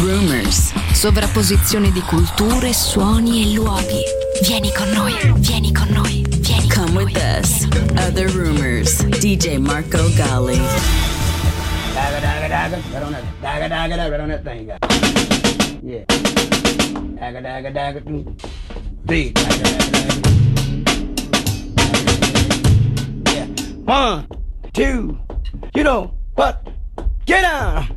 rumors. Sovrapposizione di culture, suoni e luoghi. Vieni con noi, vieni con noi, vieni Come with us. Other rumors. DJ Marco Gali. Dagger, dagger, dagger. Right on that. Dagger, dagger, dagger. Right on that thing, guy. Yeah. Dagger, dagger, dagger. mm. Big. Dagger, dagger, dagger. Yeah. One, two. You know what? Get down.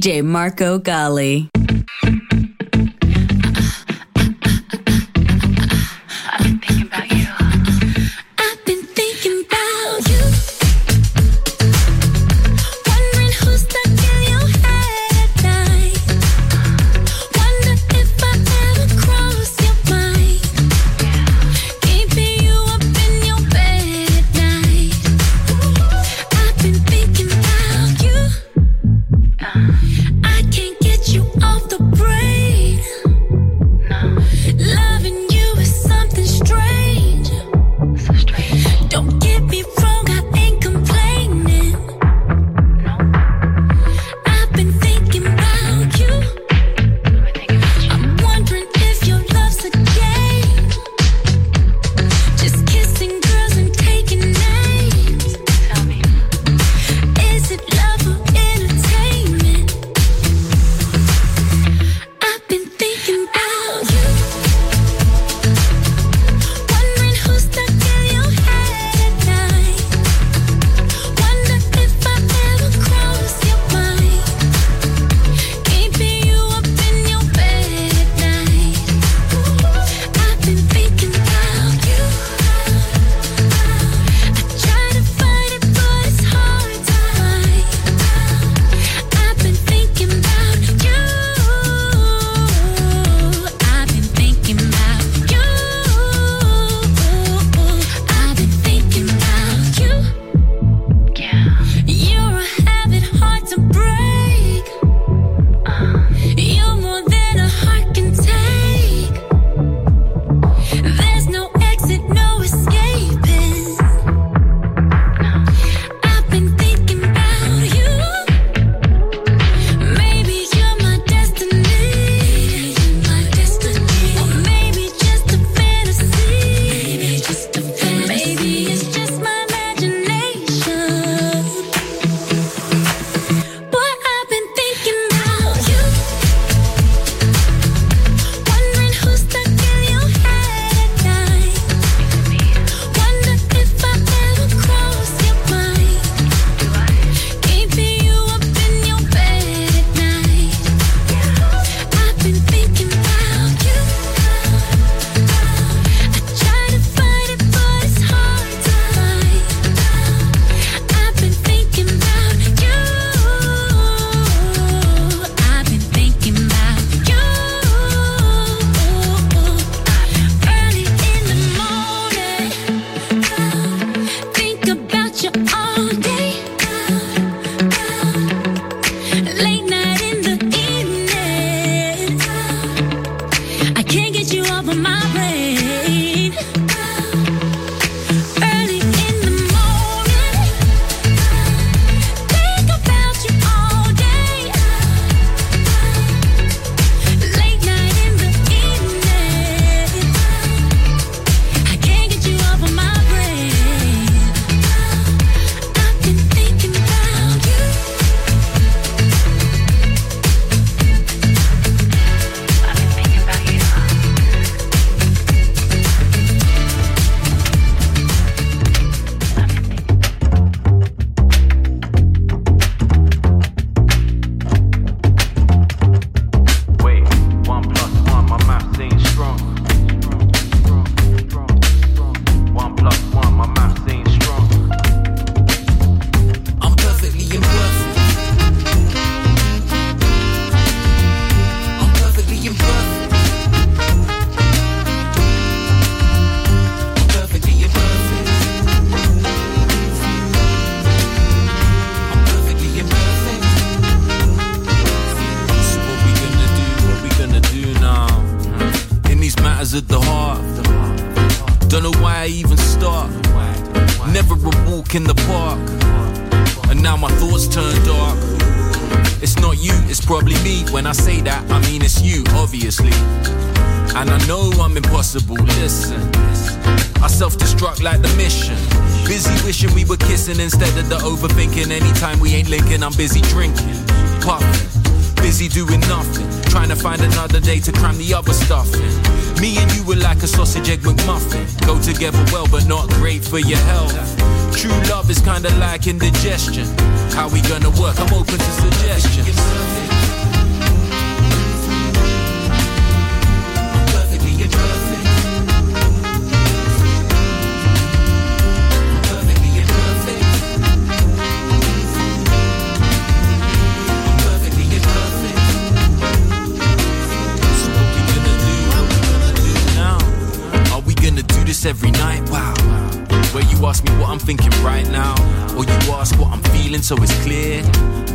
DJ Marco Gally. Wishing we were kissing instead of the overthinking. Anytime we ain't linking, I'm busy drinking, puffing. busy doing nothing. Trying to find another day to cram the other stuff in. Me and you were like a sausage egg McMuffin. Go together well, but not great for your health. True love is kinda like indigestion. How we gonna work? I'm open to suggestions. Every night? Wow. Where you ask me what I'm thinking right now, or you ask what I'm feeling so it's clear.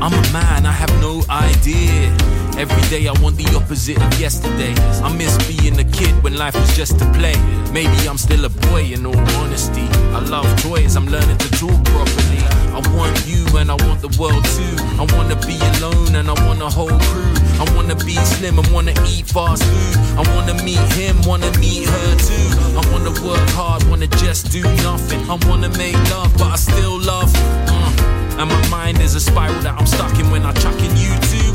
I'm a man, I have no idea. Every day I want the opposite of yesterday. I miss being a kid when life was just a play. Maybe I'm still a boy in all honesty. I love toys, I'm learning to talk properly. I want you and I want the world too. I wanna be alone and I want a whole crew. I wanna be slim and wanna eat fast food. I wanna meet him, wanna meet her too. I wanna work hard, wanna just do nothing. I wanna make love, but I still love. Uh, and my mind is a spiral that I'm stuck in when I chuck in you too.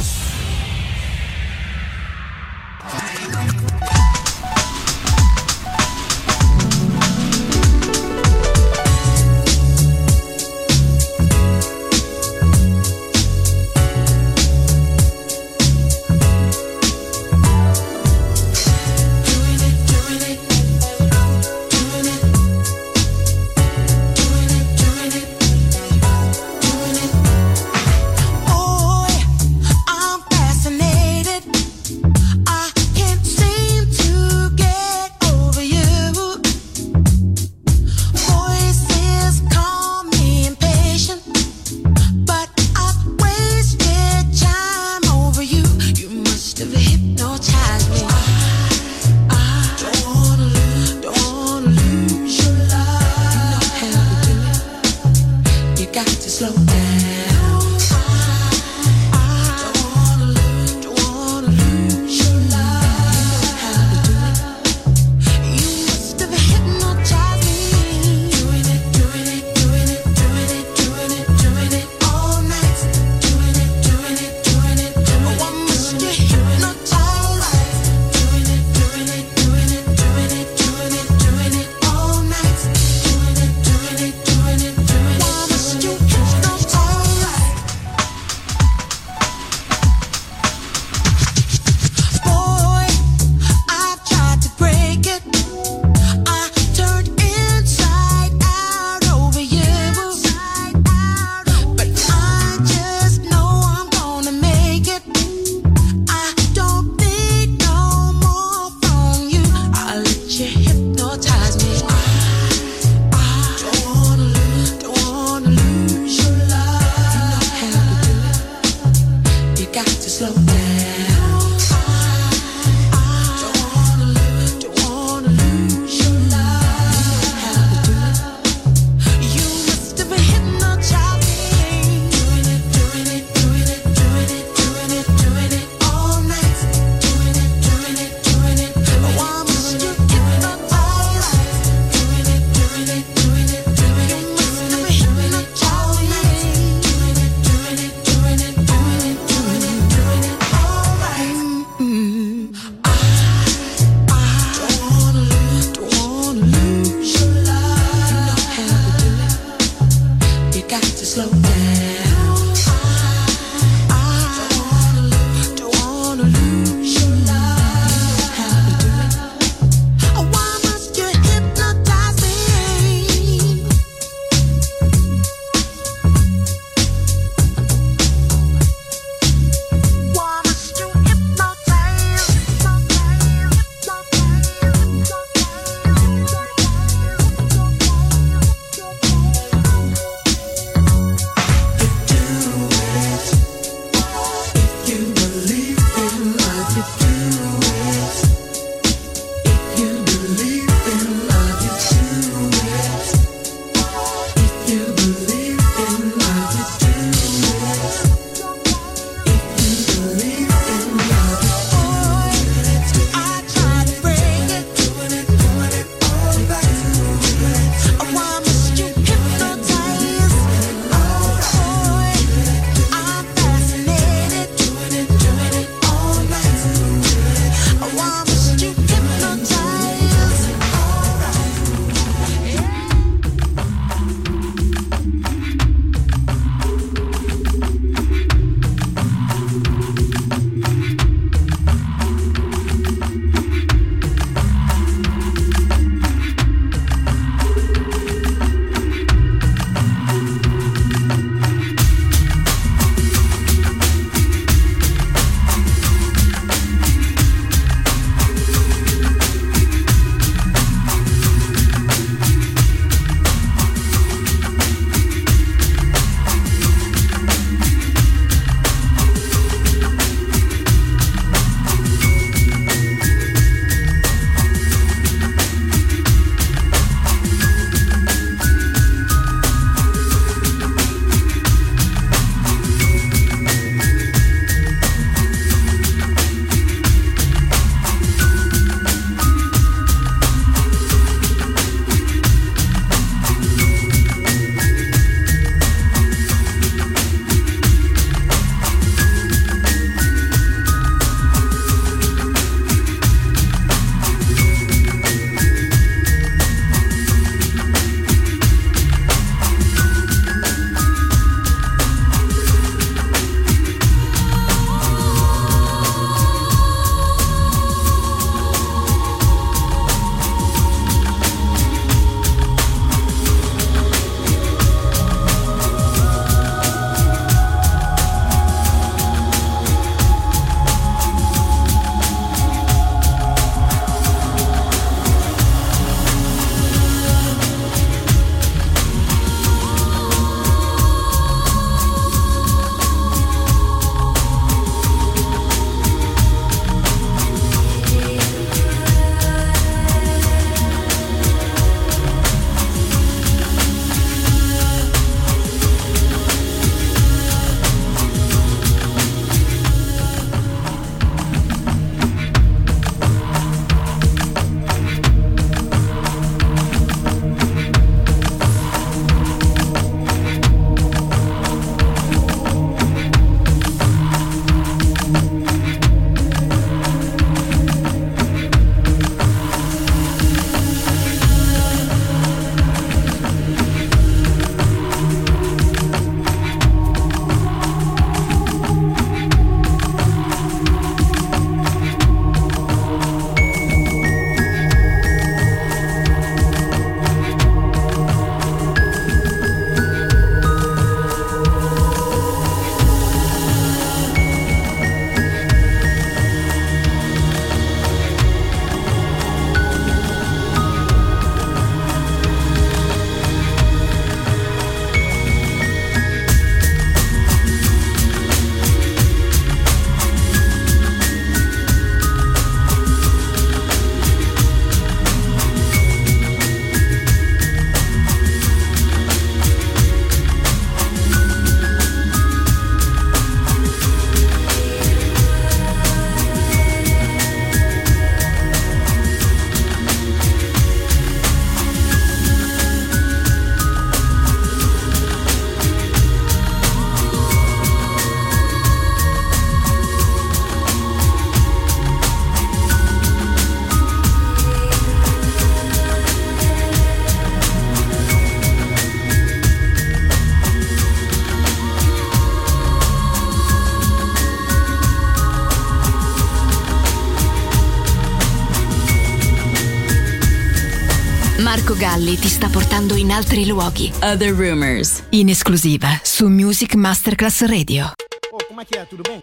Galli ti sta portando in altri luoghi. Other Rumors. In esclusiva su Music Masterclass Radio. Oh, é que é? Tudo bem?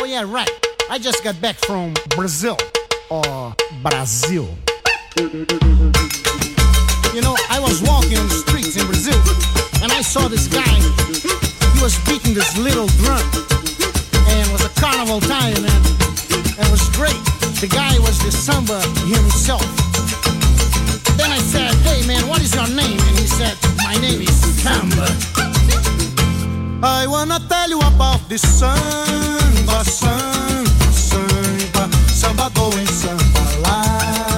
Oh, yeah, right. I just got back from Brazil. Or Brazil. You know, I was walking on the streets in Brazil and I saw this guy. He was beating this little drum. And it was a carnival time, man. And it was great. The guy was the samba himself. Then I said, hey man, what is your name? And he said, my name is Samba. I wanna tell you about the samba, samba, samba, samba going samba lá.